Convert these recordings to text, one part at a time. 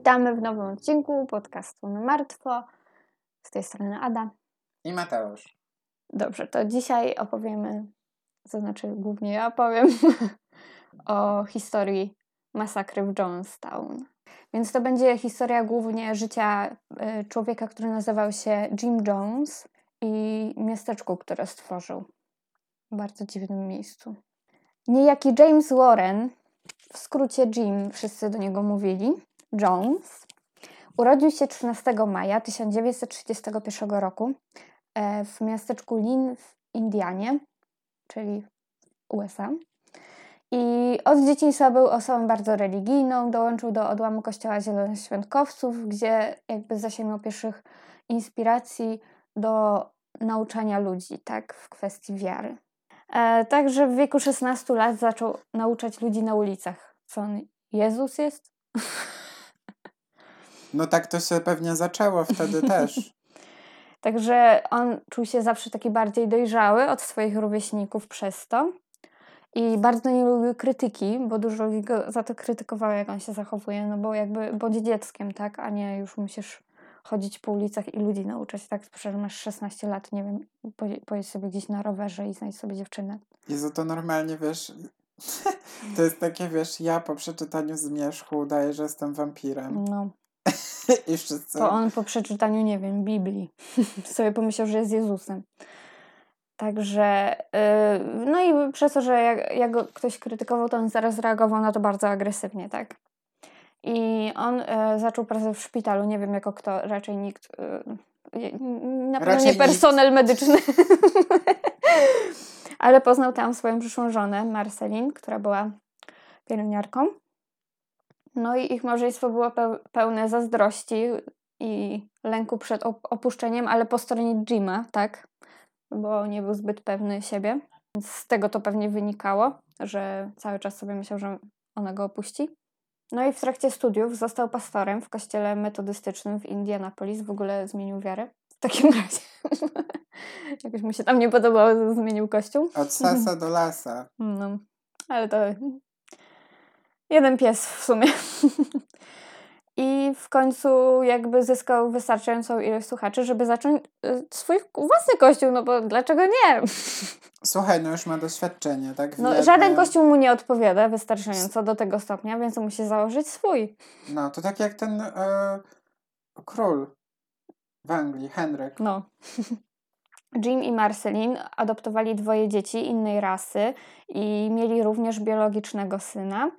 Witamy w nowym odcinku podcastu na martwo. Z tej strony Ada. I Mateusz. Dobrze, to dzisiaj opowiemy, to znaczy głównie ja opowiem o historii masakry w Jonestown. Więc to będzie historia głównie życia y, człowieka, który nazywał się Jim Jones i miasteczku, które stworzył. W bardzo dziwnym miejscu. Niejaki James Warren, w skrócie Jim, wszyscy do niego mówili, Jones, urodził się 13 maja 1931 roku e, w miasteczku Lynn w Indianie, czyli USA. I od dzieciństwa był osobą bardzo religijną, dołączył do odłamu Kościoła Zielonoświątkowców, gdzie jakby zasięgnął pierwszych inspiracji do nauczania ludzi, tak, w kwestii wiary. E, także w wieku 16 lat zaczął nauczać ludzi na ulicach. Co on, Jezus jest? No tak to się pewnie zaczęło wtedy też. Także on czuł się zawsze taki bardziej dojrzały od swoich rówieśników przez to. I bardzo nie lubił krytyki, bo dużo ludzi go za to krytykowało, jak on się zachowuje, no bo jakby bądź dzieckiem, tak, a nie już musisz chodzić po ulicach i ludzi nauczać, tak, że masz 16 lat, nie wiem, pojedź sobie gdzieś na rowerze i znajdź sobie dziewczynę. Jezu, to normalnie, wiesz, to jest takie, wiesz, ja po przeczytaniu Zmierzchu udaję, że jestem wampirem. No. I wszyscy. To on po przeczytaniu, nie wiem, Biblii sobie pomyślał, że jest Jezusem. Także, yy, no i przez to, że jak, jak go ktoś krytykował, to on zaraz reagował na to bardzo agresywnie, tak? I on y, zaczął pracę w szpitalu, nie wiem jako kto, raczej nikt, y, na pewno raczej nie personel nikt. medyczny, ale poznał tam swoją przyszłą żonę, Marcelin, która była pielęgniarką. No i ich małżeństwo było pełne zazdrości i lęku przed opuszczeniem, ale po stronie Jima, tak? Bo nie był zbyt pewny siebie. Więc z tego to pewnie wynikało, że cały czas sobie myślał, że ona go opuści. No i w trakcie studiów został pastorem w kościele metodystycznym w Indianapolis. W ogóle zmienił wiarę. W takim razie. Jakoś mu się tam nie podobało, że zmienił kościół. Od sasa do lasa. No, ale to jeden pies w sumie. I w końcu jakby zyskał wystarczającą ilość słuchaczy, żeby zacząć y, swój własny kościół, no bo dlaczego nie? Słuchaj, no już ma doświadczenie, tak? No, żaden kościół mu nie odpowiada wystarczająco do tego stopnia, więc musi założyć swój. No, to tak jak ten e, król w Anglii, Henryk. No. Jim i Marceline adoptowali dwoje dzieci innej rasy i mieli również biologicznego syna.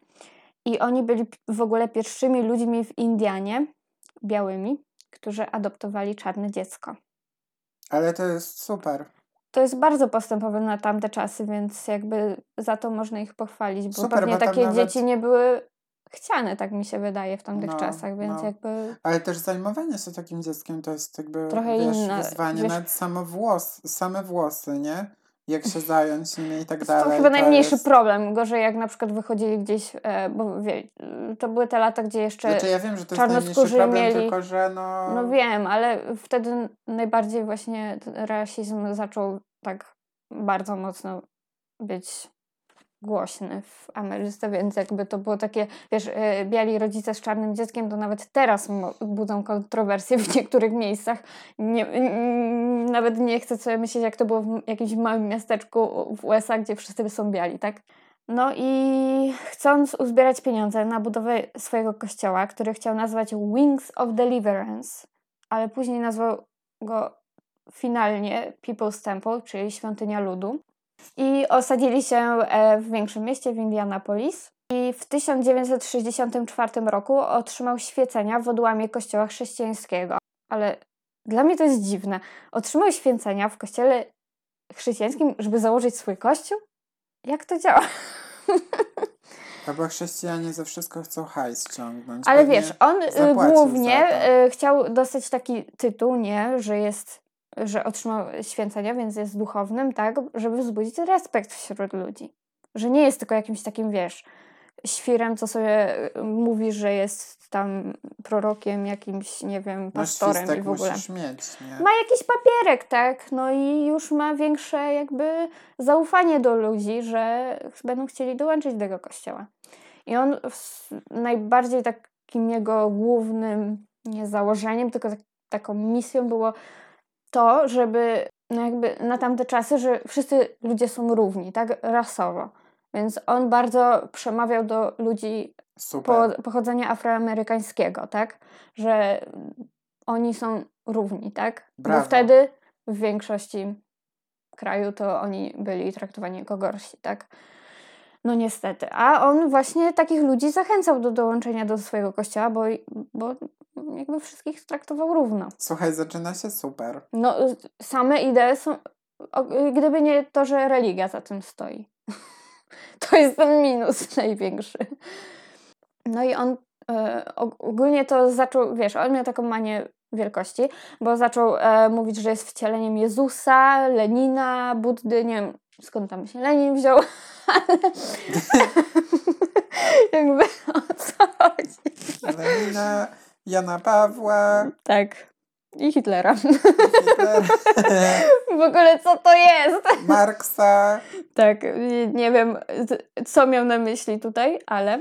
I oni byli w ogóle pierwszymi ludźmi w Indianie, białymi, którzy adoptowali czarne dziecko. Ale to jest super. To jest bardzo postępowe na tamte czasy, więc jakby za to można ich pochwalić, bo super, pewnie bo takie nawet... dzieci nie były chciane, tak mi się wydaje, w tamtych no, czasach, więc no. jakby... Ale też zajmowanie się takim dzieckiem to jest jakby, Trochę wiesz, inne, wyzwanie, wiesz... nawet samo włos, same włosy, nie? Jak się zająć nimi i tak dalej. To chyba najmniejszy jest... problem. Gorzej jak na przykład wychodzili gdzieś, e, bo wie, to były te lata, gdzie jeszcze znaczy ja wiem, że to najmniejszy problem, mieli... tylko że no... No wiem, ale wtedy najbardziej właśnie rasizm zaczął tak bardzo mocno być głośny w Ameryce, więc jakby to było takie, wiesz, e, biali rodzice z czarnym dzieckiem to nawet teraz budzą kontrowersje w niektórych miejscach. Nie, nawet nie chcę sobie myśleć, jak to było w jakimś małym miasteczku w USA, gdzie wszyscy są biali, tak? No i chcąc uzbierać pieniądze na budowę swojego kościoła, który chciał nazwać Wings of Deliverance, ale później nazwał go finalnie People's Temple, czyli Świątynia Ludu, i osadzili się e, w większym mieście, w Indianapolis. I w 1964 roku otrzymał świecenia w odłamie kościoła chrześcijańskiego. Ale dla mnie to jest dziwne. Otrzymał święcenia w kościele chrześcijańskim, żeby założyć swój kościół? Jak to działa? Albo chrześcijanie ze wszystko chcą hajs ciągnąć. Ale wiesz, on y, głównie y, chciał dostać taki tytuł, nie, że jest że otrzymał święcenia, więc jest duchownym, tak, żeby wzbudzić respekt wśród ludzi. Że nie jest tylko jakimś takim, wiesz, świrem, co sobie y, mówi, że jest tam prorokiem, jakimś, nie wiem, pastorem no, i w ogóle. Mieć, nie? Ma jakiś papierek, tak, no i już ma większe jakby zaufanie do ludzi, że będą chcieli dołączyć do tego kościoła. I on najbardziej tak takim jego głównym nie założeniem, tylko tak, taką misją było to, żeby no jakby na tamte czasy, że wszyscy ludzie są równi, tak rasowo. Więc on bardzo przemawiał do ludzi po, pochodzenia afroamerykańskiego, tak? Że oni są równi, tak? Brawo. Bo wtedy w większości kraju to oni byli traktowani jako gorsi, tak? No niestety. A on właśnie takich ludzi zachęcał do dołączenia do swojego kościoła, bo, bo jakby wszystkich traktował równo. Słuchaj, zaczyna się super. No, same idee są. Gdyby nie to, że religia za tym stoi. To jest ten minus największy. No i on e, ogólnie to zaczął, wiesz, on miał taką manię wielkości, bo zaczął e, mówić, że jest wcieleniem Jezusa, Lenina, Buddy, nie wiem skąd tam się Lenin wziął, ale jakby o co chodzi. Lenina, Jana Pawła. Tak. I Hitlera. I Hitlera. w ogóle co to jest? Marksa. Tak, nie wiem co miał na myśli tutaj, ale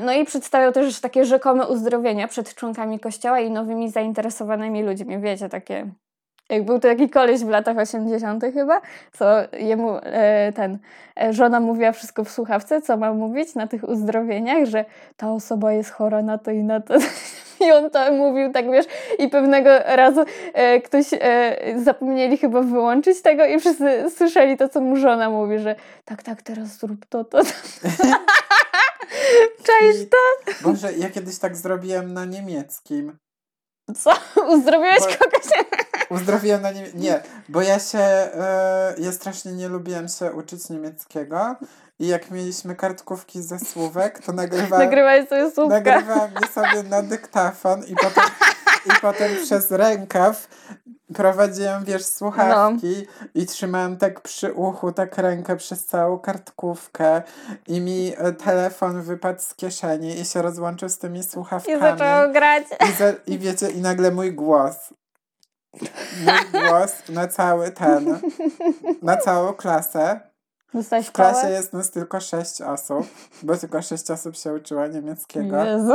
no i przedstawiał też takie rzekome uzdrowienia przed członkami kościoła i nowymi zainteresowanymi ludźmi. Wiecie, takie jak był to jakiś koleś w latach 80. chyba, co jemu e, ten e, żona mówiła wszystko w słuchawce, co ma mówić na tych uzdrowieniach, że ta osoba jest chora na to i na to. I on to mówił, tak wiesz, i pewnego razu e, ktoś e, zapomnieli chyba wyłączyć tego i wszyscy słyszeli to, co mu żona mówi, że tak, tak, teraz zrób to, to. to. Czaisz to? Boże, ja kiedyś tak zrobiłem na niemieckim. Co? Uzdrowiłeś bo, kogoś? Uzdrowiłem na niemieckim. Nie, bo ja się, e, ja strasznie nie lubiłem się uczyć niemieckiego i jak mieliśmy kartkówki ze słówek, to nagrywałem... Nagrywałeś sobie słówka. Nagrywałem je sobie na dyktafon i potem, i potem przez rękaw prowadziłem, wiesz, słuchawki no. i trzymałem tak przy uchu, tak rękę przez całą kartkówkę i mi e, telefon wypadł z kieszeni i się rozłączył z tymi słuchawkami. I zaczął grać. I, za, I wiecie, i nagle mój głos. Mój głos na cały ten, na całą klasę. Dostałeś w klasie jest nas tylko sześć osób, bo tylko sześć osób się uczyła niemieckiego. Jezu.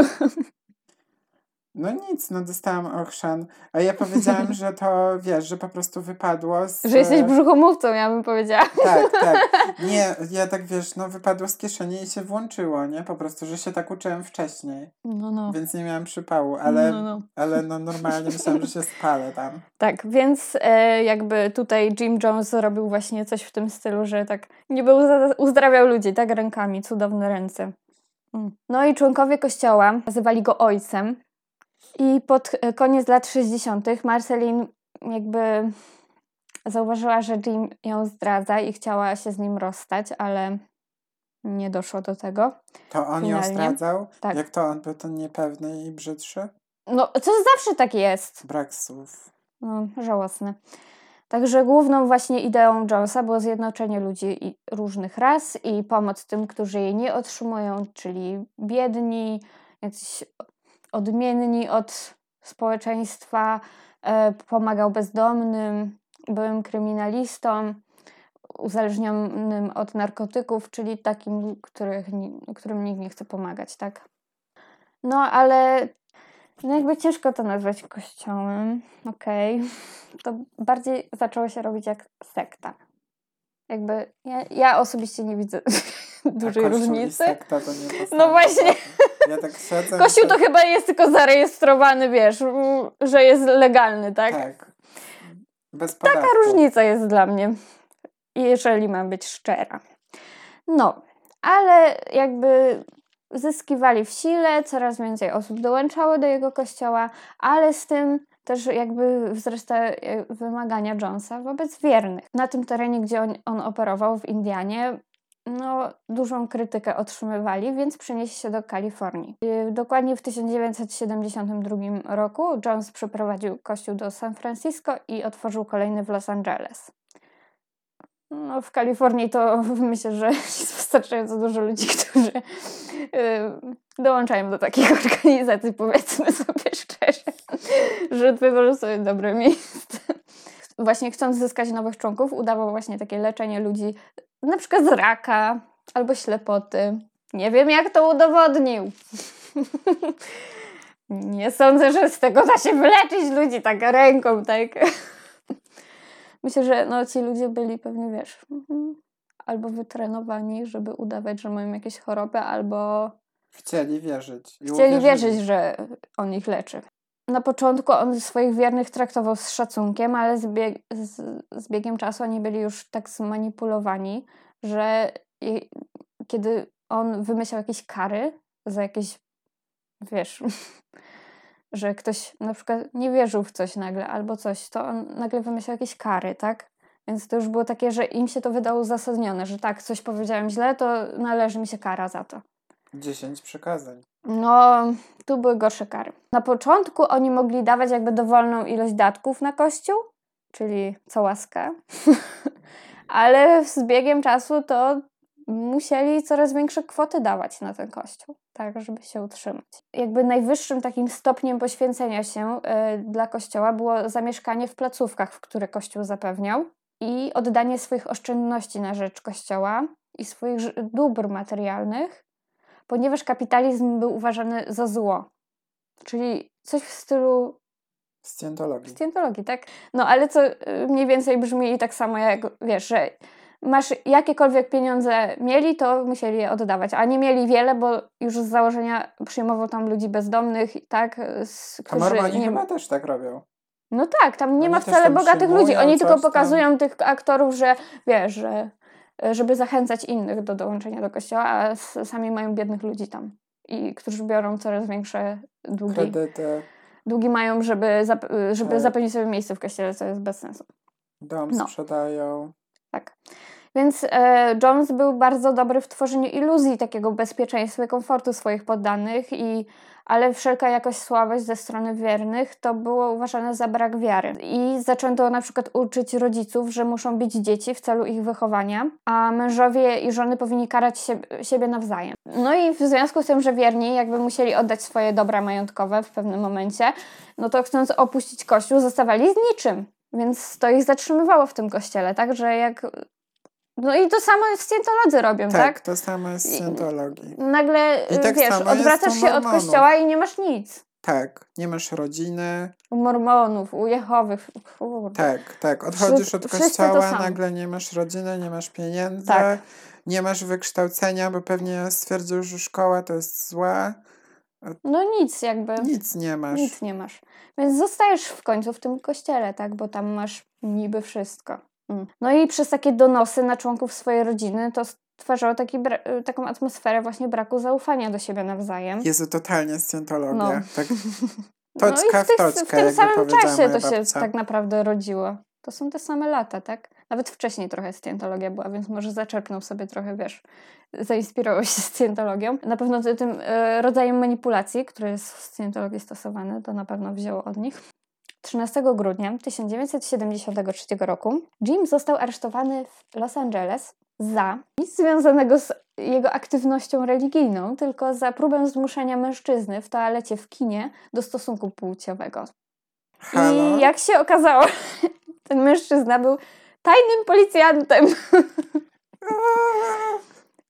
No nic, no dostałam ochrzan. A ja powiedziałam, że to wiesz, że po prostu wypadło z... Że jesteś brzuchomówcą, ja bym powiedziała. Tak, tak. Nie, ja tak wiesz, no wypadło z kieszeni i się włączyło, nie? Po prostu, że się tak uczyłem wcześniej. No, no. Więc nie miałam przypału, ale no, no. ale no normalnie myślałam, że się spalę tam. Tak, więc e, jakby tutaj Jim Jones zrobił właśnie coś w tym stylu, że tak niby uzdrawiał ludzi, tak rękami, cudowne ręce. Mm. No i członkowie kościoła nazywali go ojcem, i pod e, koniec lat 60. Marceline jakby zauważyła, że Jim ją zdradza i chciała się z nim rozstać, ale nie doszło do tego. To on Finalnie. ją zdradzał? Tak. Jak to on był ten niepewny i brzydszy? No, co zawsze tak jest. Brak słów. No, żałosne. Także główną właśnie ideą Jonesa było zjednoczenie ludzi różnych ras i pomoc tym, którzy jej nie otrzymują, czyli biedni, jacyś odmienni od społeczeństwa, e, pomagał bezdomnym, byłym kryminalistom, uzależnionym od narkotyków, czyli takim, których, którym nikt nie chce pomagać, tak? No, ale no jakby ciężko to nazwać kościołem, okej. Okay. To bardziej zaczęło się robić jak sekta. Jakby ja, ja osobiście nie widzę dużej różnicy. sekta to nie no właśnie. Ja tak siedzę, Kościół to chyba jest tylko zarejestrowany, wiesz, że jest legalny, tak? Tak. Bez podatku. Taka różnica jest dla mnie, jeżeli mam być szczera. No, ale jakby zyskiwali w sile, coraz więcej osób dołączało do jego kościoła, ale z tym też jakby wzrasta e, wymagania Jonesa wobec wiernych. Na tym terenie, gdzie on, on operował w Indianie, no, dużą krytykę otrzymywali, więc przenieśli się do Kalifornii. Dokładnie w 1972 roku Jones przeprowadził kościół do San Francisco i otworzył kolejny w Los Angeles. No, w Kalifornii to myślę, że jest wystarczająco dużo ludzi, którzy yy, dołączają do takich organizacji, powiedzmy sobie szczerze, że wybrał sobie dobre miejsce. Właśnie chcąc zyskać nowych członków, udawał właśnie takie leczenie ludzi na przykład z raka albo ślepoty. Nie wiem, jak to udowodnił. Nie sądzę, że z tego da się wyleczyć ludzi tak ręką, tak? Myślę, że no, ci ludzie byli pewnie, wiesz, mhm, albo wytrenowani, żeby udawać, że mają jakieś choroby, albo chcieli wierzyć. Chcieli wierzyć, że on ich leczy. Na początku on swoich wiernych traktował z szacunkiem, ale z, bieg z, z biegiem czasu oni byli już tak zmanipulowani, że kiedy on wymyślał jakieś kary za jakieś, wiesz, że ktoś na przykład nie wierzył w coś nagle albo coś, to on nagle wymyślał jakieś kary, tak? Więc to już było takie, że im się to wydało uzasadnione, że tak, coś powiedziałem źle, to należy mi się kara za to. Dziesięć przekazań. No, tu były gorsze kary. Na początku oni mogli dawać jakby dowolną ilość datków na kościół, czyli co łaskę, ale z biegiem czasu to musieli coraz większe kwoty dawać na ten kościół, tak, żeby się utrzymać. Jakby najwyższym takim stopniem poświęcenia się y, dla kościoła było zamieszkanie w placówkach, w które kościół zapewniał i oddanie swoich oszczędności na rzecz kościoła i swoich dóbr materialnych, ponieważ kapitalizm był uważany za zło. Czyli coś w stylu Scjentologii. Scjentologii, tak? No ale co y, mniej więcej brzmi tak samo jak, wiesz, że masz jakiekolwiek pieniądze mieli, to musieli je oddawać, a nie mieli wiele, bo już z założenia przyjmował tam ludzi bezdomnych, tak? Z, którzy a Mormoni nie... chyba też tak robią. No tak, tam nie Oni ma wcale bogatych ludzi. Oni tylko pokazują tam. tych aktorów, że wiesz, że żeby zachęcać innych do dołączenia do kościoła, a sami mają biednych ludzi tam. I którzy biorą coraz większe długi. Kredyty. Długi mają, żeby, zap- żeby tak. zapewnić sobie miejsce w kościele, co jest bez sensu. Dom no. sprzedają. Tak. Więc e, Jones był bardzo dobry w tworzeniu iluzji takiego bezpieczeństwa i komfortu swoich poddanych, i, ale wszelka jakaś słabość ze strony wiernych to było uważane za brak wiary. I zaczęto na przykład uczyć rodziców, że muszą być dzieci w celu ich wychowania, a mężowie i żony powinni karać się, siebie nawzajem. No i w związku z tym, że wierni jakby musieli oddać swoje dobra majątkowe w pewnym momencie, no to chcąc opuścić kościół, zostawali z niczym. Więc to ich zatrzymywało w tym kościele, tak? Że jak no i to samo scjentolodzy robią, tak? Tak, to samo jest w scjentologii. Nagle, I tak wiesz, odwracasz się od kościoła i nie masz nic. Tak, nie masz rodziny. U mormonów, u jehowych. Kurde. Tak, tak. Odchodzisz od kościoła, nagle nie masz rodziny, nie masz pieniędzy, tak. nie masz wykształcenia, bo pewnie stwierdził, że szkoła to jest zła. No nic jakby. Nic nie masz. Nic nie masz. Więc zostajesz w końcu w tym kościele, tak? Bo tam masz niby wszystko. Mm. No i przez takie donosy na członków swojej rodziny to stwarzało taki y, taką atmosferę właśnie braku zaufania do siebie nawzajem. Jezu, totalnie scjentologia. No. Tak, toczka no w, tych, w toczkę, w tym samym czasie to się tak naprawdę rodziło. To są te same lata, tak? Nawet wcześniej trochę scjentologia była, więc może zaczerpnął sobie trochę, wiesz, zainspirował się scjentologią. Na pewno tym y, rodzajem manipulacji, który jest w scjentologii stosowany, to na pewno wzięło od nich. 13 grudnia 1973 roku Jim został aresztowany w Los Angeles za nic związanego z jego aktywnością religijną, tylko za próbę zmuszenia mężczyzny w toalecie w kinie do stosunku płciowego. Halo? I jak się okazało, ten mężczyzna był tajnym policjantem.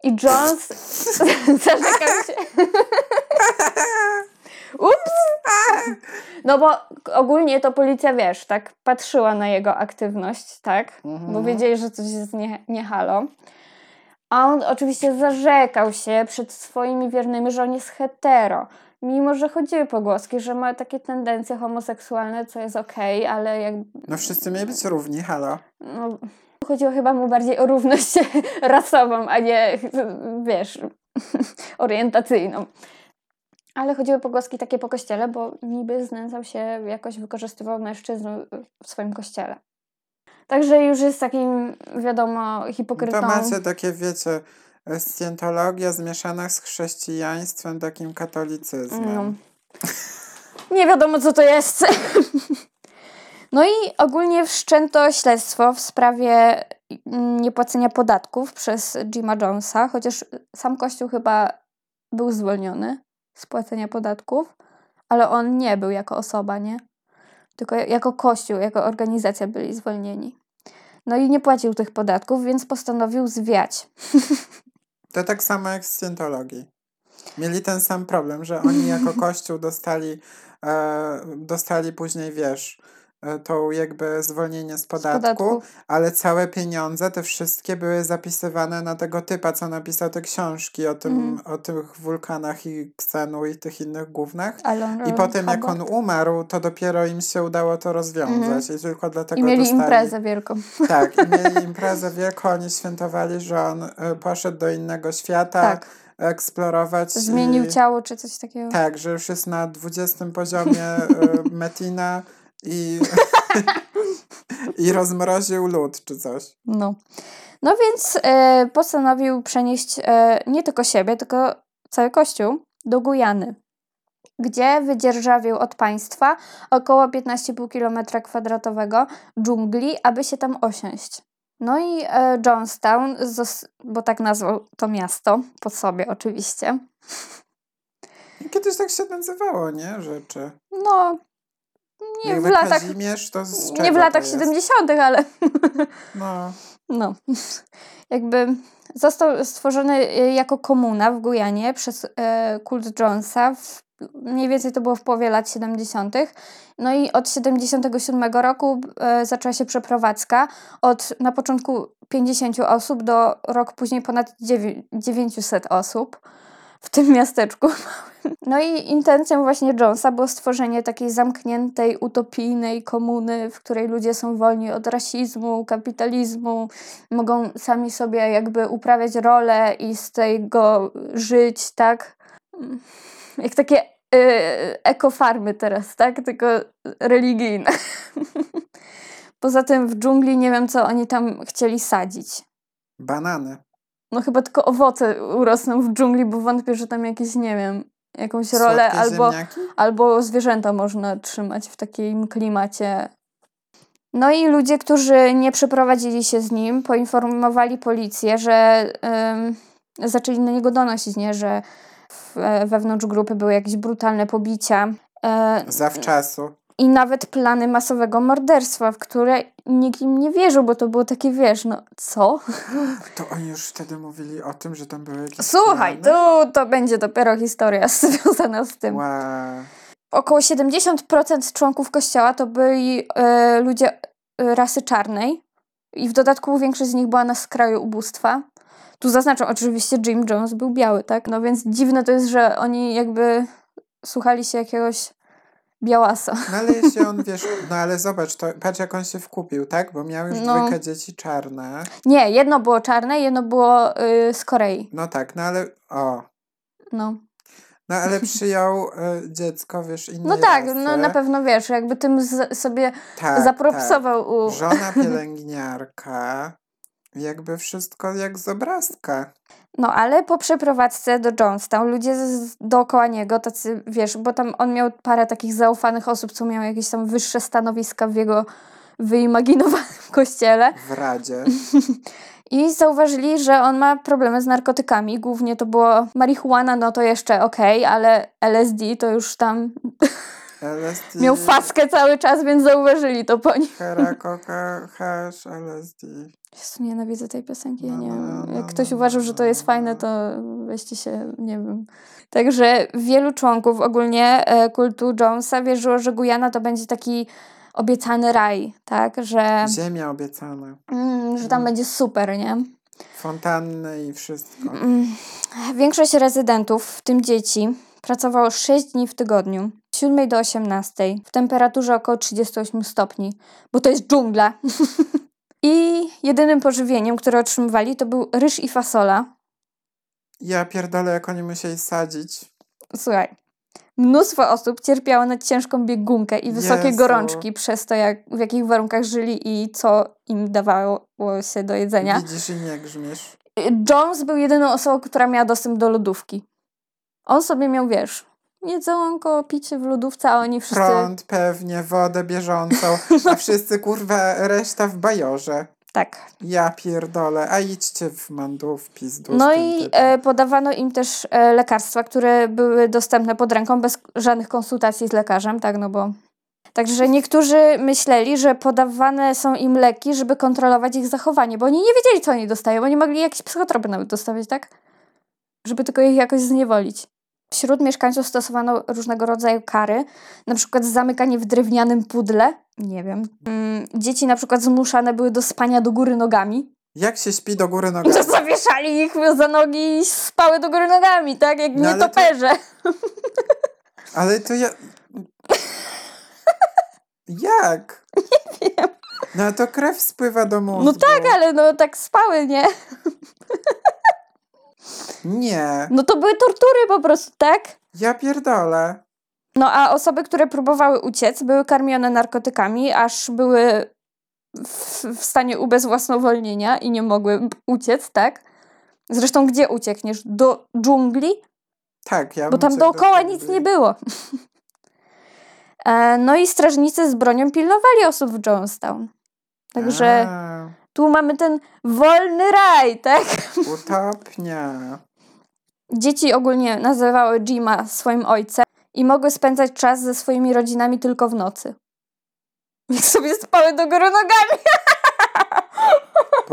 I Jones zarzekał się. Ups! No bo ogólnie to policja, wiesz, tak patrzyła na jego aktywność, tak? Mhm. Bo wiedzieli, że coś jest nie, nie halo. A on oczywiście zarzekał się przed swoimi wiernymi, że on jest hetero. Mimo, że chodziły pogłoski, że ma takie tendencje homoseksualne, co jest okej, okay, ale jak... No wszyscy mieli być równi, halo. No, chodziło chyba mu bardziej o równość rasową, a nie, wiesz, orientacyjną. Ale chodziły pogłoski takie po kościele, bo niby znęcał się, jakoś wykorzystywał mężczyzn w swoim kościele. Także już jest takim, wiadomo, hipokrytą. To macie takie, wiecie, scjentologia zmieszana z chrześcijaństwem, takim katolicyzmem. No. Nie wiadomo, co to jest. No i ogólnie wszczęto śledztwo w sprawie niepłacenia podatków przez Jima Jonesa, chociaż sam kościół chyba był zwolniony z płacenia podatków, ale on nie był jako osoba, nie? Tylko jako kościół, jako organizacja byli zwolnieni. No i nie płacił tych podatków, więc postanowił zwiać. To tak samo jak z Scientologii. Mieli ten sam problem, że oni jako kościół dostali, e, dostali później, wiesz, tą jakby zwolnienie z podatku, z podatku, ale całe pieniądze, te wszystkie były zapisywane na tego typa, co napisał te książki o tym, mm. o tych wulkanach i ksenu i tych innych gównach. I potem jak on umarł, to dopiero im się udało to rozwiązać mm. i tylko dlatego I mieli dostali... imprezę wielką. Tak, i mieli imprezę wielką, oni świętowali, że on e, poszedł do innego świata. Tak eksplorować. Zmienił i... ciało czy coś takiego. Tak, że już jest na 20 poziomie e, Metina i, i rozmroził lód czy coś. No. No więc e, postanowił przenieść e, nie tylko siebie, tylko cały kościół do Gujany, gdzie wydzierżawił od państwa około 15,5 km kwadratowego dżungli, aby się tam osiąść. No i e, Johnstown, bo tak nazwał to miasto, po sobie oczywiście. Kiedyś tak się nazywało, nie? Rzeczy. No, nie w latach. to nie w latach 70., ale. No. No. Jakby został stworzony e, jako komuna w Gujanie przez e, kult Jonesa w mniej więcej to było w połowie lat 70. No i od 77 roku e, zaczęła się przeprowadzka. Od na początku 50 osób do rok później ponad 900 osób w tym miasteczku. No i intencją właśnie Jonesa było stworzenie takiej zamkniętej, utopijnej komuny, w której ludzie są wolni od rasizmu, kapitalizmu, mogą sami sobie jakby uprawiać rolę i z tego żyć, tak? Jak takie Y, ekofarmy teraz, tak? Tylko religijne. Poza tym w dżungli nie wiem, co oni tam chcieli sadzić. Banany. No chyba tylko owoce urosną w dżungli, bo wątpię, że tam jakieś, nie wiem, jakąś rolę albo, albo zwierzęta można trzymać w takim klimacie. No i ludzie, którzy nie przeprowadzili się z nim, poinformowali policję, że zaczęli na niego donosić, nie, że E, wewnątrz grupy były jakieś brutalne pobicia. E, Zawczasu. I nawet plany masowego morderstwa, w które nikt im nie wierzył, bo to było takie, wiesz, no co? To oni już wtedy mówili o tym, że tam były jakieś Słuchaj, to, to będzie dopiero historia związana z tym. Wow. Około 70% członków kościoła to byli e, ludzie e, rasy czarnej i w dodatku większość z nich była na skraju ubóstwa. Tu zaznaczam, oczywiście Jim Jones był biały, tak? No więc dziwne to jest, że oni jakby słuchali się jakiegoś białasa. No ale jeśli on, wiesz, no ale zobacz, to patrz jak on się wkupił, tak? Bo miał już no. dwójkę dzieci czarne. Nie, jedno było czarne, jedno było yy, z Korei. No tak, no ale, o. No. No ale przyjął y, dziecko, wiesz, innej No tak, rasy. no na pewno wiesz, jakby tym z, sobie tak, zapropsował tak. u... Żona pielęgniarka, jakby wszystko jak z obrazka. No, ale po przeprowadzce do Johnstown ludzie z, dookoła niego, tacy, wiesz, bo tam on miał parę takich zaufanych osób, co miały jakieś tam wyższe stanowiska w jego wyimaginowanym kościele. W Radzie. I zauważyli, że on ma problemy z narkotykami. Głównie to było marihuana, no to jeszcze okej, okay, ale LSD to już tam LSD. Miał faskę cały czas, więc zauważyli to po nim. Hera, coca, hash, LSD. Jezu, nienawidzę tej piosenki, ja nie no, wiem. No, Jak no, ktoś no, uważał, że to jest fajne, to weźcie się, nie wiem. Także wielu członków ogólnie e, kultu Jonesa wierzyło, że Gujana to będzie taki obiecany raj, tak, że... Ziemia obiecana. Mm, że tam mm. będzie super, nie? Fontanny i wszystko. Mm. Większość rezydentów, w tym dzieci, pracowało 6 dni w tygodniu. 7 do 18 w temperaturze około 38 stopni, bo to jest dżungla. I jedynym pożywieniem, które otrzymywali, to był ryż i fasola. Ja pierdolę, jak oni musieli sadzić. Słuchaj, mnóstwo osób cierpiało na ciężką biegunkę i wysokie Jezu. gorączki przez to, jak, w jakich warunkach żyli i co im dawało się do jedzenia. Widzisz i nie grzmiesz. Jones był jedyną osobą, która miała dostęp do lodówki. On sobie miał, wiesz, jedzonko, picie w lodówce, a oni wszyscy... Prąd pewnie, wodę bieżącą, a wszyscy kurwa reszta w bajorze. Tak. Ja pierdolę, a idźcie w mandu, w pizdu. No i e, podawano im też e, lekarstwa, które były dostępne pod ręką bez żadnych konsultacji z lekarzem, tak, no bo... Także niektórzy myśleli, że podawane są im leki, żeby kontrolować ich zachowanie, bo oni nie wiedzieli, co oni dostają. Oni mogli jakieś psychotropy nawet dostawiać, tak? Żeby tylko ich jakoś zniewolić. Wśród mieszkańców stosowano różnego rodzaju kary, na przykład zamykanie w drewnianym pudle, nie wiem. Mm, dzieci na przykład zmuszane były do spania do góry nogami. Jak się śpi do góry nogami? To zawieszali ich za nogi i spały do góry nogami, tak? Jak no, nietoperze. To... Ale to ja... Jak? Nie wiem. No to krew spływa do mózgu. No tak, ale no tak spały, nie? Nie. No to były tortury po prostu, tak? Ja pierdolę. No a osoby, które próbowały uciec, były karmione narkotykami, aż były w, w stanie ubezwłasnowolnienia i nie mogły uciec, tak? Zresztą gdzie uciekniesz? Do dżungli? Tak, ja Bo tam dookoła do nic nie było. E, no i strażnicy z bronią pilnowali osób w Jonestown. Także a. tu mamy ten wolny raj, tak? Utopnia. Dzieci ogólnie nazywały Jima swoim ojcem i mogły spędzać czas ze swoimi rodzinami tylko w nocy. Więc sobie spały do góry nogami.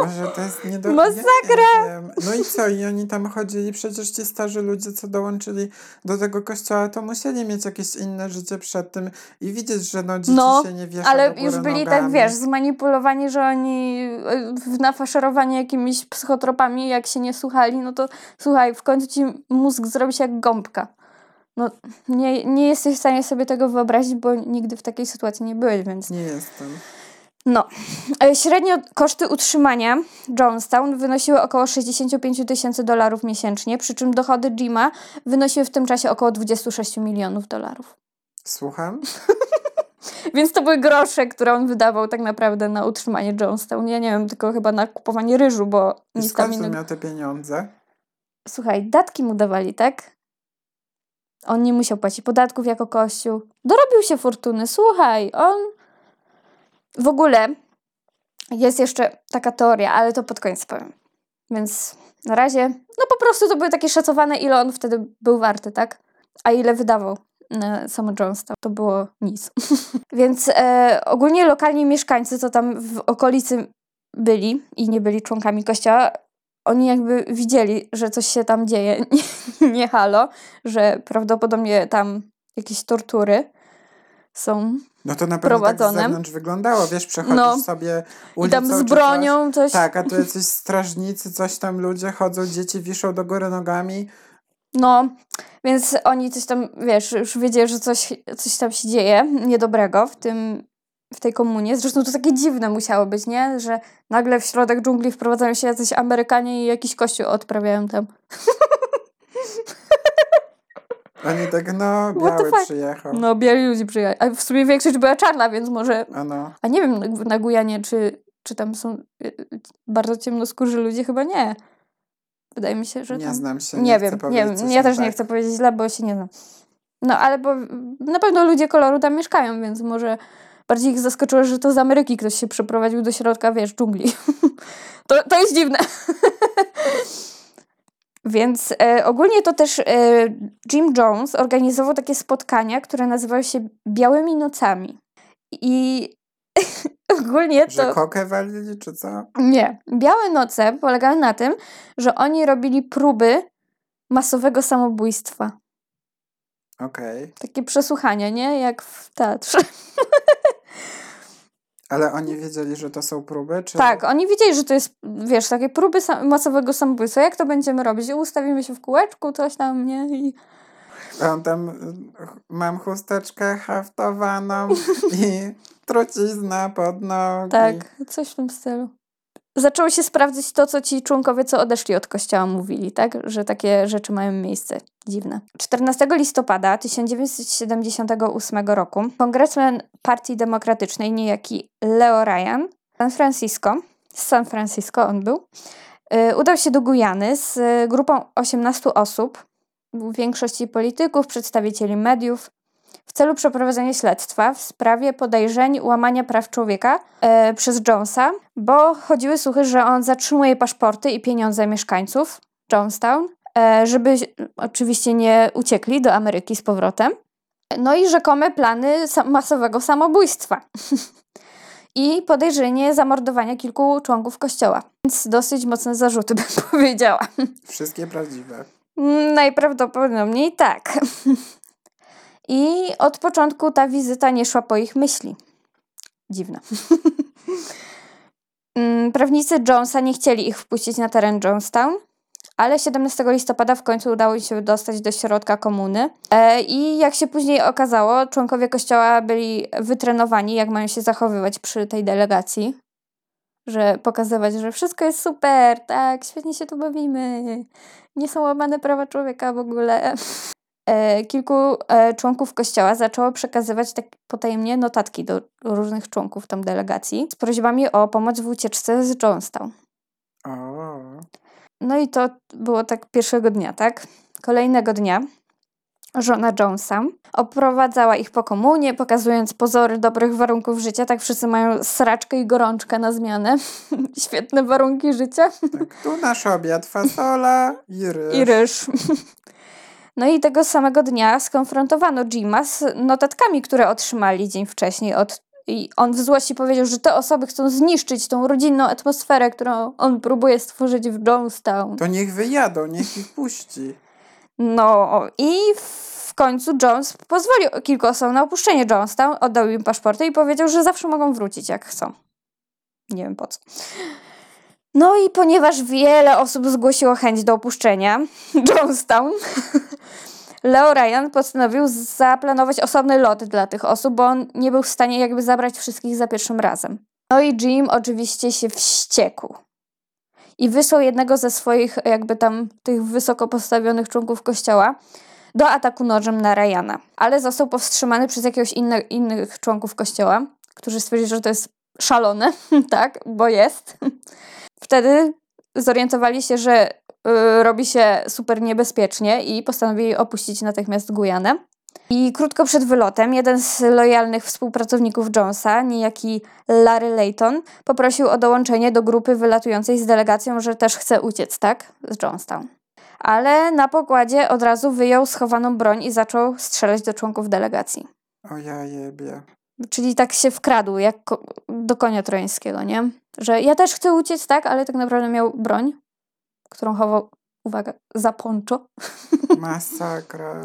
Boże, to jest nie do... Masakra! Ja no i co? I oni tam chodzili, przecież ci starzy ludzie, co dołączyli do tego kościoła, to musieli mieć jakieś inne życie przed tym i widzieć, że no dzieci no, się nie wiesza ale już byli nogami. tak, wiesz, zmanipulowani, że oni e, nafaszerowani jakimiś psychotropami, jak się nie słuchali, no to słuchaj, w końcu ci mózg zrobi się jak gąbka. No, nie, nie jesteś w stanie sobie tego wyobrazić, bo nigdy w takiej sytuacji nie byłeś, więc... Nie jestem. No, e, średnio koszty utrzymania Jonestown wynosiły około 65 tysięcy dolarów miesięcznie, przy czym dochody Jima wynosiły w tym czasie około 26 milionów dolarów. Słucham? Więc to były grosze, które on wydawał tak naprawdę na utrzymanie Jonestown. Ja nie wiem, tylko chyba na kupowanie ryżu, bo I tam innego. miał te pieniądze? Słuchaj, datki mu dawali, tak? On nie musiał płacić podatków jako kościół. Dorobił się fortuny. Słuchaj, on w ogóle jest jeszcze taka teoria, ale to pod koniec powiem. Więc na razie, no po prostu to były takie szacowane, ile on wtedy był warty, tak? A ile wydawał na samo Jonestown. To było nic. Więc e, ogólnie lokalni mieszkańcy, co tam w okolicy byli i nie byli członkami kościoła, oni jakby widzieli, że coś się tam dzieje, nie halo, że prawdopodobnie tam jakieś tortury są no to na pewno prowadzone. tak z zewnątrz wyglądało, wiesz, przechodzisz no. sobie ulicą I tam z bronią coś. coś. Tak, a tu jacyś strażnicy, coś tam ludzie chodzą, dzieci wiszą do góry nogami. No, więc oni coś tam, wiesz, już wiedzieli, że coś, coś tam się dzieje niedobrego w tym, w tej komunie. Zresztą to takie dziwne musiało być, nie? Że nagle w środek dżungli wprowadzają się jacyś Amerykanie i jakiś kościół odprawiają tam. Oni tak, no, biały przyjechał. No, biali ludzie przyjechali. A w sumie większość była czarna, więc może... A, no. A nie wiem na Gujanie, czy, czy tam są y, bardzo ciemnoskórzy ludzie? Chyba nie. Wydaje mi się, że Nie tam... znam się, nie, nie wiem, nie wiem. Ja też tak. nie chcę powiedzieć źle, bo się nie znam. No, ale bo na pewno ludzie koloru tam mieszkają, więc może bardziej ich zaskoczyło, że to z Ameryki ktoś się przeprowadził do środka, wiesz, dżungli. to, to jest dziwne. Więc e, ogólnie to też e, Jim Jones organizował takie spotkania, które nazywały się Białymi Nocami. I ogólnie to... Że kokę walili, czy co? Nie. Białe Noce polegały na tym, że oni robili próby masowego samobójstwa. Okej. Okay. Takie przesłuchania, nie? Jak w teatrze. Ale oni wiedzieli, że to są próby? Czy... Tak, oni wiedzieli, że to jest, wiesz, takie próby sam masowego samobójstwa. Jak to będziemy robić? Ustawimy się w kółeczku, coś tam, nie? I... On tam, mam chusteczkę haftowaną i trucizna pod nogi. Tak, coś w tym stylu zaczęło się sprawdzać to, co ci członkowie, co odeszli od kościoła, mówili, tak? Że takie rzeczy mają miejsce. Dziwne. 14 listopada 1978 roku kongresmen Partii Demokratycznej, niejaki Leo Ryan, San Francisco, z San Francisco on był, yy, udał się do Gujany z grupą 18 osób, w większości polityków, przedstawicieli mediów, w celu przeprowadzenia śledztwa w sprawie podejrzeń łamania praw człowieka e, przez Jonesa, bo chodziły słuchy, że on zatrzymuje paszporty i pieniądze mieszkańców Jonestown, e, żeby oczywiście nie uciekli do Ameryki z powrotem. No i rzekome plany masowego samobójstwa. I podejrzenie zamordowania kilku członków kościoła. Więc dosyć mocne zarzuty, bym powiedziała. Wszystkie prawdziwe. Najprawdopodobniej tak. I od początku ta wizyta nie szła po ich myśli. Dziwne. Mm, prawnicy Jonesa nie chcieli ich wpuścić na teren Jonestown, ale 17 listopada w końcu udało im się dostać do środka komuny. E, I jak się później okazało, członkowie kościoła byli wytrenowani, jak mają się zachowywać przy tej delegacji. Że pokazywać, że wszystko jest super, tak, świetnie się tu bawimy, nie są łamane prawa człowieka w ogóle. E, kilku e, członków kościoła zaczęło przekazywać tak potajemnie notatki do różnych członków tam delegacji z prośbami o pomoc w ucieczce z Jonestown. No i to było tak pierwszego dnia, tak? Kolejnego dnia żona Jonesa oprowadzała ich po komunie, pokazując pozory dobrych warunków życia. Tak wszyscy mają sraczkę i gorączkę na zmianę. Świetne warunki życia. Tak, tu nasz obiad, fasola i ryż. I ryż. No i tego samego dnia skonfrontowano Jima z notatkami, które otrzymali dzień wcześniej od i on w złości powiedział, że te osoby chcą zniszczyć tą rodzinną atmosferę, którą on próbuje stworzyć w Jonestown. To niech wyjadą, niech ich puści. No i w końcu Jones pozwolił kilku osobom na opuszczenie Jonestown, oddał im paszporty i powiedział, że zawsze mogą wrócić jak chcą. Nie wiem po co. No i ponieważ wiele osób zgłosiło chęć do opuszczenia Jonestown, Leo Ryan postanowił zaplanować osobny lot dla tych osób, bo on nie był w stanie jakby zabrać wszystkich za pierwszym razem. No i Jim oczywiście się wściekł. I wysłał jednego ze swoich jakby tam tych wysoko postawionych członków kościoła do ataku nożem na Ryana. Ale został powstrzymany przez jakiegoś inne, innych członków kościoła, którzy stwierdzili, że to jest szalone, tak, bo jest. Wtedy zorientowali się, że y, robi się super niebezpiecznie i postanowili opuścić natychmiast Gujanę. I krótko przed wylotem jeden z lojalnych współpracowników Jonesa, niejaki Larry Layton, poprosił o dołączenie do grupy wylatującej z delegacją, że też chce uciec, tak? Z Jonestown. Ale na pokładzie od razu wyjął schowaną broń i zaczął strzelać do członków delegacji. O ja jebie. Czyli tak się wkradł, jak do konia trojańskiego, nie? Że ja też chcę uciec, tak? Ale tak naprawdę miał broń, którą chował, uwaga, za poncho. Masakra.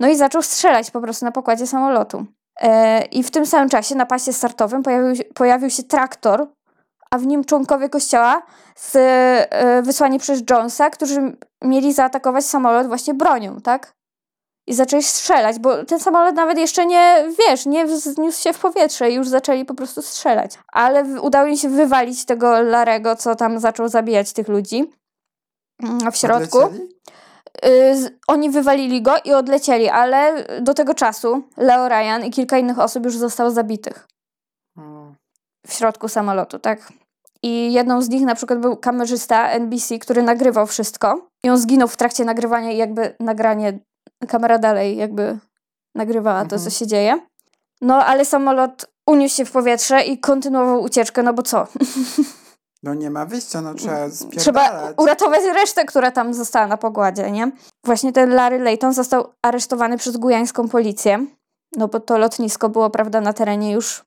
No i zaczął strzelać po prostu na pokładzie samolotu. E, I w tym samym czasie na pasie startowym pojawił, się, pojawił się traktor, a w nim członkowie kościoła z, e, wysłani przez Jonesa, którzy mieli zaatakować samolot właśnie bronią, tak? I zaczęli strzelać, bo ten samolot nawet jeszcze nie, wiesz, nie wzniósł się w powietrze i już zaczęli po prostu strzelać. Ale udało im się wywalić tego Larego, co tam zaczął zabijać tych ludzi mm, w środku. Y, oni wywalili go i odlecieli, ale do tego czasu Leo Ryan i kilka innych osób już zostało zabitych. Hmm. W środku samolotu, tak? I jedną z nich na przykład był kamerzysta NBC, który nagrywał wszystko. I on zginął w trakcie nagrywania i jakby nagranie, kamera dalej jakby nagrywała to, co mhm. się dzieje. No, ale samolot uniósł się w powietrze i kontynuował ucieczkę, no bo co? No nie ma wyjścia, no trzeba spierdalać. Trzeba uratować resztę, która tam została na pogładzie, nie? Właśnie ten Larry Layton został aresztowany przez gujańską policję, no bo to lotnisko było, prawda, na terenie już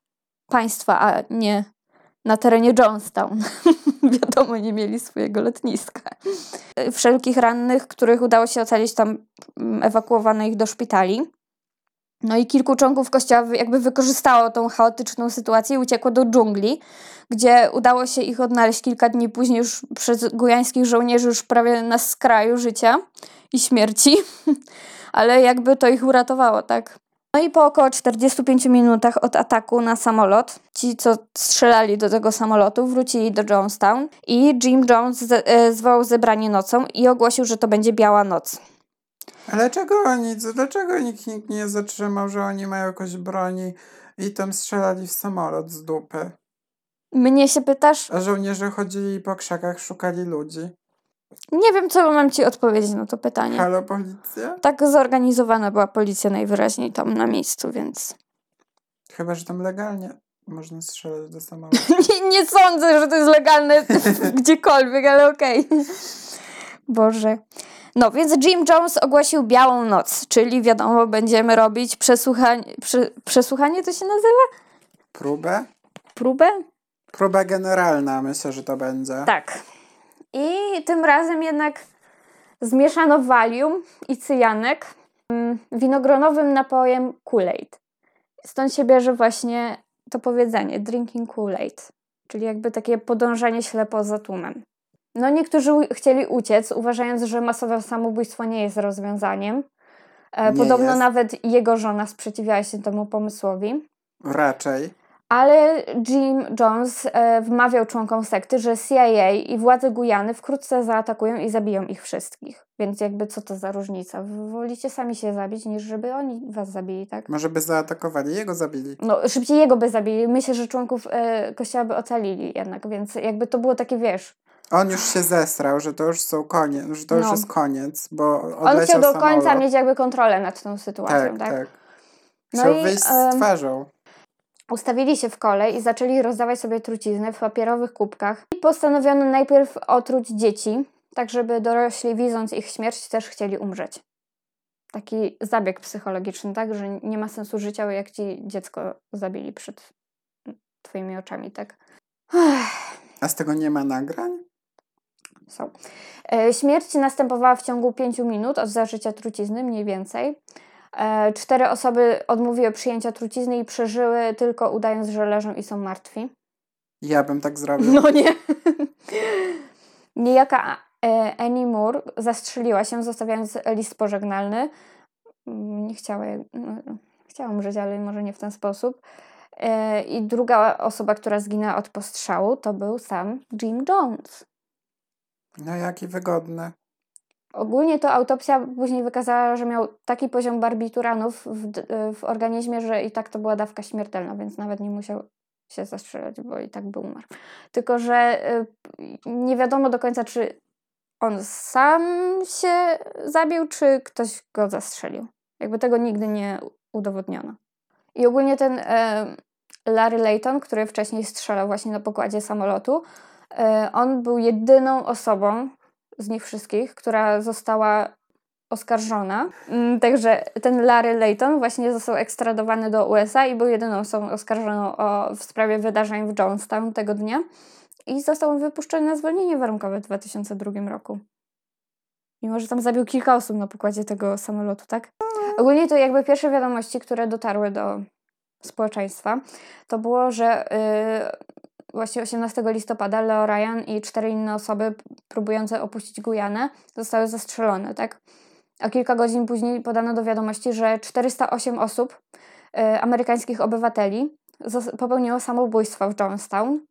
państwa, a nie na terenie Jonestown. Wiadomo, nie mieli swojego lotniska. Wszelkich rannych, których udało się ocalić, tam mm, ewakuowano ich do szpitali. No i kilku członków kościoła jakby wykorzystało tą chaotyczną sytuację i uciekło do dżungli, gdzie udało się ich odnaleźć kilka dni później już przez gujańskich żołnierzy już prawie na skraju życia i śmierci. Ale jakby to ich uratowało, tak? No i po około 45 minutach od ataku na samolot, ci co strzelali do tego samolotu wrócili do Jonestown i Jim Jones e, zwołał zebranie nocą i ogłosił, że to będzie biała noc. Ale dlaczego oni, dlaczego nikt, nikt nie zatrzymał, że oni mają jakąś broni i tam strzelali w samolot z dupy? Mnie się pytasz? A żołnierze chodzili po krzakach, szukali ludzi. Nie wiem, co mam ci odpowiedzieć na to pytanie. Halo, policja? Tak zorganizowana była policja najwyraźniej tam na miejscu, więc... Chyba, że tam legalnie można strzelać do samolotu. nie, nie sądzę, że to jest legalne gdziekolwiek, ale okej. Okay. Boże. No, więc Jim Jones ogłosił Białą Noc, czyli wiadomo, będziemy robić przesłuchanie. Prze, przesłuchanie to się nazywa? Próbę? Próbę? Próba generalna, myślę, że to będzie. Tak. I tym razem jednak zmieszano walium i cyjanek mm, winogronowym napojem Kool-Aid. Stąd się bierze właśnie to powiedzenie drinking Kool-Aid, czyli jakby takie podążanie ślepo za tłumem. No niektórzy chcieli uciec, uważając, że masowe samobójstwo nie jest rozwiązaniem. E, nie Podobno jest. nawet jego żona sprzeciwiała się temu pomysłowi. Raczej. Ale Jim Jones e, wmawiał członkom sekty, że CIA i władze Gujany wkrótce zaatakują i zabiją ich wszystkich. Więc jakby co to za różnica? Wolicie sami się zabić, niż żeby oni was zabili, tak? Może by zaatakowali, jego zabili. No, szybciej jego by zabili. Myślę, że członków e, kościoła by ocalili jednak, więc jakby to było takie, wiesz... On już się zesrał, że to już są koniec, że to no. już jest koniec, bo On chciał do samolot. końca mieć jakby kontrolę nad tą sytuacją, tak? tak? tak. No Chciał i, wyjść z twarzą. Ustawili się w kole i zaczęli rozdawać sobie trucizny w papierowych kubkach. I postanowiono najpierw otruć dzieci, tak żeby dorośli widząc ich śmierć też chcieli umrzeć. Taki zabieg psychologiczny, tak, że nie ma sensu życia, jak ci dziecko zabili przed twoimi oczami, tak. A z tego nie ma nagrań? Są. E, śmierć następowała w ciągu 5 minut od zażycia trucizny, mniej więcej. E, cztery osoby odmówiły przyjęcia trucizny i przeżyły tylko udając, że leżą i są martwi. Ja bym tak zrobił. No nie. Niejaka e, Annie Moore zastrzeliła się, zostawiając list pożegnalny. Nie chciała, no, chciała umrzeć, ale może nie w ten sposób. E, I druga osoba, która zginęła od postrzału, to był sam Jim Jones. No jaki wygodny. Ogólnie to autopsja później wykazała, że miał taki poziom barbituranów w, w organizmie, że i tak to była dawka śmiertelna, więc nawet nie musiał się zastrzelać, bo i tak by umarł. Tylko, że y, nie wiadomo do końca, czy on sam się zabił, czy ktoś go zastrzelił. Jakby tego nigdy nie udowodniono. I ogólnie ten e, Larry Layton, który wcześniej strzelał właśnie na pokładzie samolotu, e, on był jedyną osobą, z nich wszystkich, która została oskarżona. Mm, także ten Larry Layton właśnie został ekstradowany do USA i był jedyną osobą oskarżoną o, w sprawie wydarzeń w Jonestown tego dnia i został wypuszczony na zwolnienie warunkowe w 2002 roku. Mimo, że tam zabił kilka osób na pokładzie tego samolotu, tak? Ogólnie to jakby pierwsze wiadomości, które dotarły do społeczeństwa, to było, że yy, właśnie 18 listopada Leo Ryan i cztery inne osoby próbujące opuścić Gujanę zostały zastrzelone, tak? A kilka godzin później podano do wiadomości, że 408 osób, y, amerykańskich obywateli, popełniło samobójstwo w Jonestown.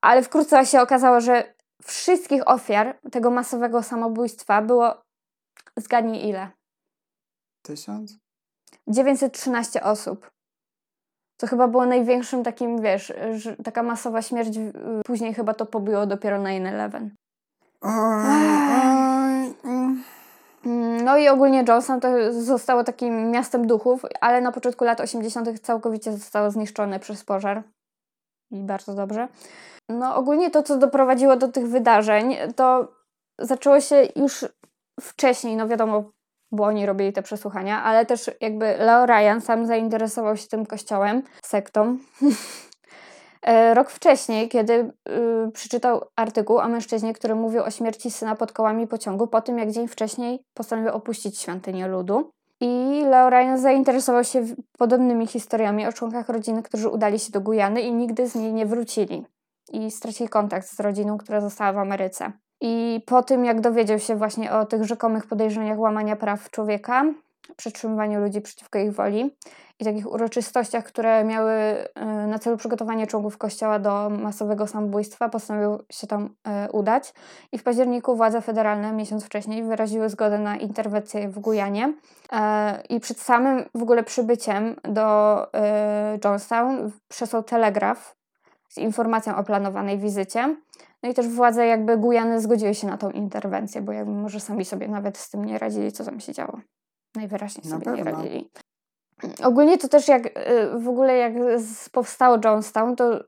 Ale wkrótce się okazało, że wszystkich ofiar tego masowego samobójstwa było, zgadnij ile? Tysiąc? 913 osób. To chyba było największym takim, wiesz, że taka masowa śmierć. Później chyba to pobiło dopiero na 9-11. Mm. No i ogólnie Johnson to zostało takim miastem duchów, ale na początku lat 80. całkowicie zostało zniszczone przez pożar. I bardzo dobrze. No ogólnie to, co doprowadziło do tych wydarzeń, to zaczęło się już wcześniej, no wiadomo, bo oni robili te przesłuchania, ale też jakby Leo Ryan sam zainteresował się tym kościołem, sektą. E, rok wcześniej, kiedy y, przeczytał artykuł o mężczyźnie, który mówił o śmierci syna pod kołami pociągu, po tym jak dzień wcześniej postanowił opuścić świątynię ludu. I Leo Ryan zainteresował się podobnymi historiami o członkach rodziny, którzy udali się do Gujany i nigdy z niej nie wrócili. I stracili kontakt z rodziną, która została w Ameryce. I po tym, jak dowiedział się właśnie o tych rzekomych podejrzeniach łamania praw człowieka, przetrzymywaniu ludzi przeciwko ich woli i takich uroczystościach, które miały y, na celu przygotowanie członków kościoła do masowego samobójstwa, postanowił się tam y, udać. I w październiku władze federalne miesiąc wcześniej wyraziły zgodę na interwencję w Gujanie. E, I przed samym w ogóle przybyciem do y, Johnstown przesłał telegraf z informacją o planowanej wizycie. No i też władze jakby Gujany zgodziły się na tą interwencję, bo jakby może sami sobie nawet z tym nie radzili, co tam się działo. Najwyraźniej sobie nie radzili. Ogólnie to też jak y, w ogóle jak powstało Jonestown, to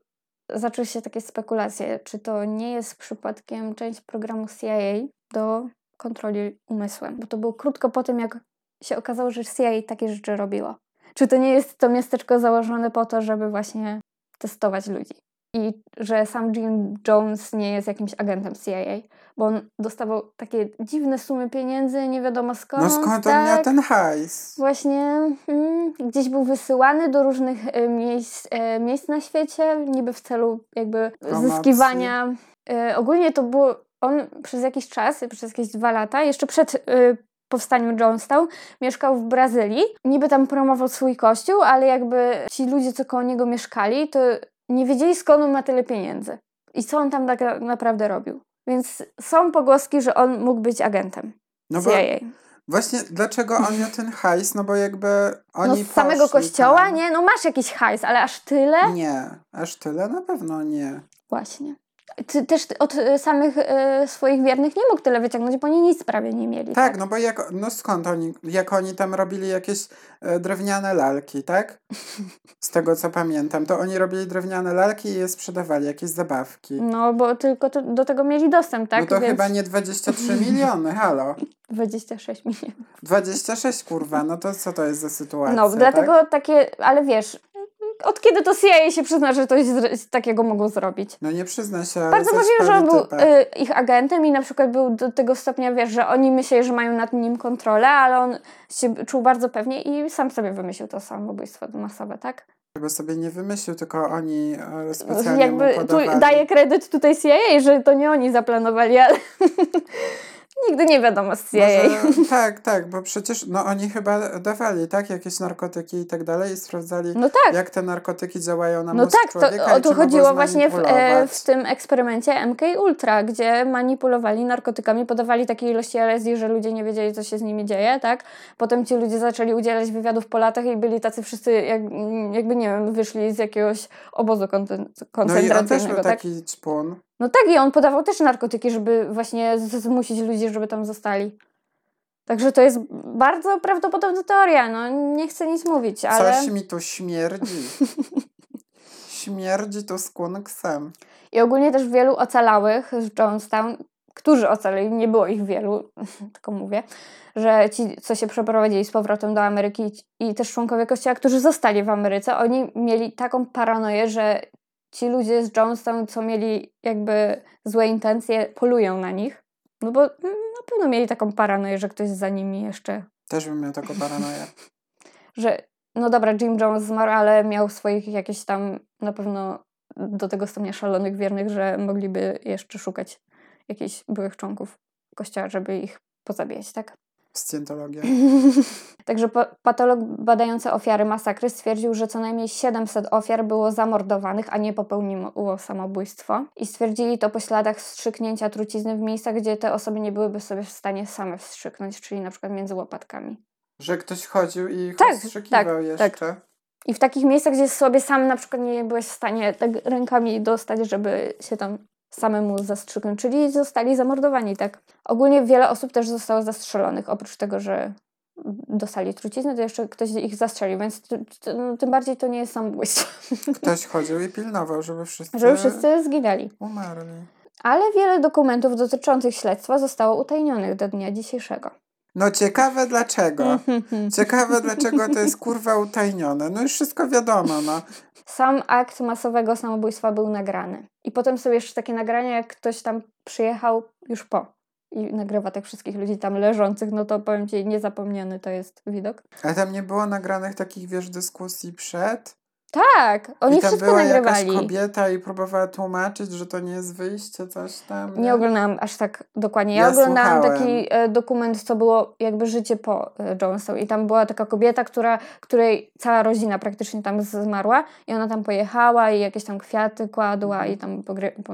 zaczęły się takie spekulacje, czy to nie jest przypadkiem część programu CIA do kontroli umysłem, bo to było krótko po tym, jak się okazało, że CIA takie rzeczy robiło. Czy to nie jest to miasteczko założone po to, żeby właśnie testować ludzi? I że sam Jim Jones nie jest jakimś agentem CIA, bo on dostawał takie dziwne sumy pieniędzy, nie wiadomo skąd. No skąd tak? on miał ten hajs? Właśnie hmm, gdzieś był wysyłany do różnych e, miejsc, e, miejsc na świecie, niby w celu jakby Promocji. zyskiwania. E, ogólnie to było, on przez jakiś czas, przez jakieś dwa lata, jeszcze przed powstaniu Jonestown, mieszkał w Brazylii. Niby tam promował swój kościół, ale jakby ci ludzie, co koło niego mieszkali, to nie wiedzieli skąd on ma tyle pieniędzy i co on tam tak naprawdę robił. Więc są pogłoski, że on mógł być agentem No bo CIA. właśnie dlaczego on miał ten hajs? No bo jakby No oni z samego kościoła, tam. nie? No masz jakiś hajs, ale aż tyle? Nie, aż tyle na pewno nie. Właśnie. Też od y, samych y, swoich wiernych nie mógł tyle wyciągnąć, bo oni nic prawie nie mieli. Tak, no bo jak, no skąd oni, jak oni tam robili jakieś e, drewniane lalki, tak? Z tego co pamiętam, to oni robili drewniane lalki i je sprzedawali, jakieś zabawki. No, bo tylko to, do tego mieli dostęp, tak? no to Więc chyba nie 23 miliony, halo. 26 milionów. 26 kurwa, no to co to jest za sytuacja, No, dlatego tak? takie, ale wiesz, od kiedy to CIA się przyzna, że coś takiego mogło zrobić? No nie przyzna się, Bardzo możliwe, że on był y, ich agentem i na przykład był do tego stopnia, wiesz, że oni myśleli, że mają nad nim kontrolę, ale on się czuł bardzo pewnie i sam sobie wymyślił to samobójstwo masowe, tak? Bo sobie nie wymyślił, tylko oni e, specjalnie Jakby mu tu daję kredyt tutaj CIA, że to nie oni zaplanowali, ale nigdy nie wiadomo z CIA. Może, tak, tak, bo przecież no oni chyba dawali, tak, jakieś narkotyki i tak dalej i sprawdzali, No tak. jak te narkotyki działają na No mózg tak, człowieka to, o i to chodziło właśnie w, e, w tym eksperymencie MK Ultra, gdzie manipulowali narkotykami, podawali takie ilości LSD, że ludzie nie wiedzieli, co się z nimi dzieje, tak? Potem ci ludzie zaczęli udzielać wywiadów po latach i byli tacy wszyscy, jak, jakby, nie wiem, wyszli z jakiegoś obozu konten- No i on też koncentracyjnego, był tak? taki czpun. No tak, i on podawał też narkotyki, żeby właśnie zmusić ludzi, żeby tam zostali. Także to jest bardzo prawdopodobna teoria, no nie chcę nic mówić, ale... Coś mi tu śmierdzi. śmierdzi tu skunksem. I ogólnie też wielu ocalałych z Jonestown, którzy ocaleli, nie było ich wielu, tylko mówię, że ci, co się przeprowadzili z powrotem do Ameryki i też członkowie kościoła, którzy zostali w Ameryce, oni mieli taką paranoję, że ci ludzie z Jonestown, co mieli jakby złe intencje, polują na nich. No bo mm, na pewno mieli taką paranoję, że ktoś za nimi jeszcze, Też bym miał taką paranoję. że no dobra, Jim Jones zmarł, ale miał swoich jakieś tam na pewno do tego stopnia szalonych wiernych, że mogliby jeszcze szukać jakichś byłych członków kościoła, żeby ich pozabijać, tak? Scjentologia. Także pa- patolog badający ofiary masakry stwierdził, że co najmniej 700 ofiar było zamordowanych, a nie popełniło samobójstwo. I stwierdzili to po śladach wstrzyknięcia trucizny w miejscach, gdzie te osoby nie byłyby sobie w stanie same wstrzyknąć, czyli na przykład między łopatkami. Że ktoś chodził i Tak, ostrzykiwał tak, jeszcze. I w takich miejscach, gdzie sobie sam na przykład nie byłeś w stanie tak rękami dostać, żeby się tam samemu zastrzyknąć, czyli zostali zamordowani, tak? Ogólnie wiele osób też zostało zastrzelonych, oprócz tego, że dostali truciznę, to jeszcze ktoś ich zastrzelił, więc t- t- no, tym bardziej to nie jest samobójstwo, Ktoś chodził i pilnował, żeby wszyscy, żeby wszyscy zginęli. umarli. Ale wiele dokumentów dotyczących śledztwa zostało utajnionych do dnia dzisiejszego. No ciekawe dlaczego. Mhm. Ciekawe dlaczego to jest kurwa utajnione. No już wszystko wiadomo, no. Sam akt masowego samobójstwa był nagrany. I potem są jeszcze takie nagrania, jak ktoś tam przyjechał już po i nagrywa tych wszystkich ludzi tam leżących, no to powiem Ci, niezapomniany to jest widok. Ale tam nie było nagranych takich, wiesz, dyskusji przed? Tak, oni I tam wszystko była nagrywali. jakaś kobieta i próbowała tłumaczyć, że to nie jest wyjście, coś tam. Nie oglądałam aż tak dokładnie. Ja, Ja oglądałam słuchałem. taki e, dokument, co było jakby życie po e, Jonestown. I tam była taka kobieta, która, której cała rodzina praktycznie tam zmarła. I ona tam pojechała i jakieś tam kwiaty kładła i tam pogry- po,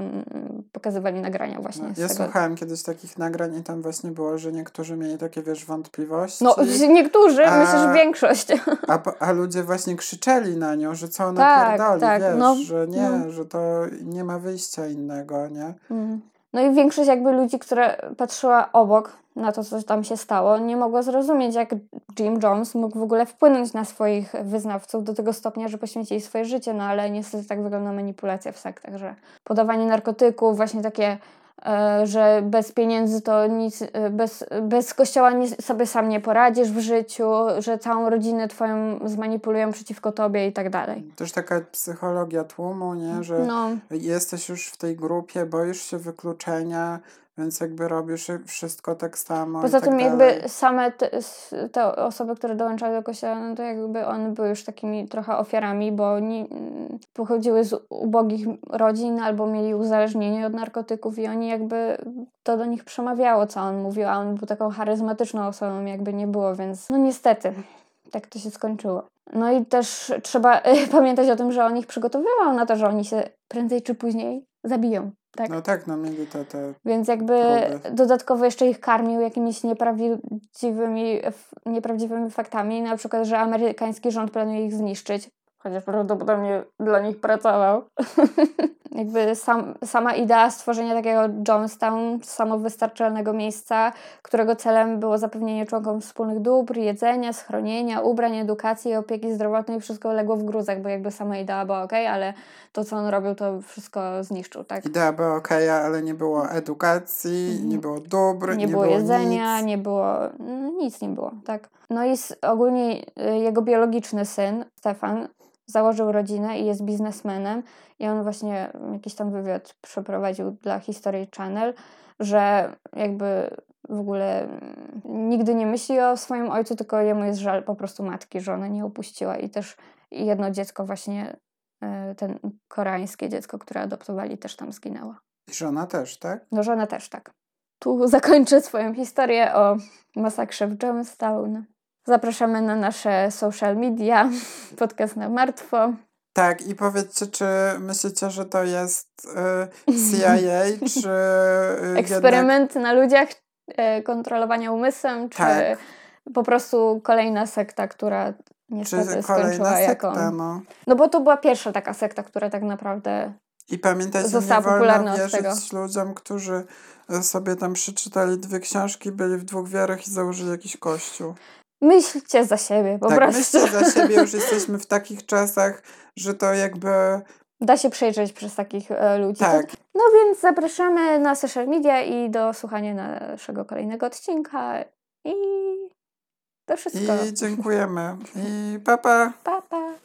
pokazywali nagrania właśnie No, ja tego. słuchałem kiedyś takich nagrań i tam właśnie było, że niektórzy mieli takie, wiesz, wątpliwości. No, niektórzy, A- myślę, że większość. A, a ludzie właśnie krzyczeli na nią, że co ona Tak, pierdoli, tak, wiesz, no, że nie, no. że to nie ma wyjścia innego, nie? Mm. No i większość jakby ludzi, która patrzyła obok na to, co tam się stało, nie mogła zrozumieć, jak Jim Jones mógł w ogóle wpłynąć na swoich wyznawców do tego stopnia, że poświęcili swoje życie, no ale niestety tak wygląda manipulacja w sektach, że podawanie narkotyków, właśnie takie że bez pieniędzy to nic, e, bez, bez kościoła nie, sobie sam nie poradzisz w życiu, że całą rodzinę twoją zmanipulują przeciwko tobie i tak dalej. Też taka psychologia tłumu, nie? Że no. jesteś już w tej grupie, boisz się wykluczenia, więc jakby robisz wszystko tak samo. Poza tym tak jakby same te, te, osoby, które dołączały do kościoła, no to jakby one były już takimi trochę ofiarami, bo oni mm, pochodziły z ubogich rodzin albo mieli uzależnienie od narkotyków i oni jakby to do nich przemawiało, co on mówił, a on był taką charyzmatyczną osobą, jakby nie było, więc no niestety, tak to się skończyło. No i też trzeba pamiętać o tym, że on ich przygotowywał na to, że oni się prędzej czy później zabiją. Tak? No tak, no mieli te, te Więc jakby próby. dodatkowo jeszcze ich karmił jakimiś nieprawdziwymi, nieprawdziwymi faktami, na przykład, że amerykański rząd planuje ich zniszczyć, chociaż prawdopodobnie dla nich pracował. Jakby sam, sama idea stworzenia takiego Jonestown, samowystarczalnego miejsca, którego celem było zapewnienie członkom wspólnych dóbr, jedzenia, schronienia, ubrań, edukacji i opieki zdrowotnej, wszystko legło w gruzach, bo jakby sama idea była ok, ale to, co on robił, to wszystko zniszczył, tak? Idea była ok, ale nie było edukacji, mhm. nie było dóbr, nie, nie było, było jedzenia, nic. nie było, nic nie było, tak? No i ogólnie y, jego biologiczny syn, Stefan, założył rodzinę i jest biznesmenem i on właśnie jakiś tam wywiad przeprowadził dla History Channel, że jakby w ogóle nigdy nie myśli o swoim ojcu, tylko jemu jest żal po prostu matki, że ona nie opuściła i też jedno dziecko właśnie, e, ten koreańskie dziecko, które adoptowali też tam zginęło. I żona też, tak? No żona też, tak. Tu zakończę swoją historię o masakrze w Jonestown. Zapraszamy na nasze social media, podcast na martwo. Tak, i powiedzcie, czy myślicie, że to jest y, CIA, czy. Eksperyment jednak... na ludziach, y, kontrolowania umysłem, czy tak. po prostu kolejna sekta, która niestety czy skończyła jako. No. no bo to była pierwsza taka sekta, która tak naprawdę. I pamiętajcie, została nie wolno wierzyć ludziom, którzy sobie tam przeczytali dwie książki, byli w dwóch wiarach i założyli jakiś kościół. Myślcie za siebie, po tak, prostu. Myślcie za siebie, już jesteśmy w takich czasach, że to jakby. Da się przejrzeć przez takich e, ludzi. Tak. No więc zapraszamy na social media i do słuchania naszego kolejnego odcinka. I to wszystko. I dziękujemy. I papa. Papa.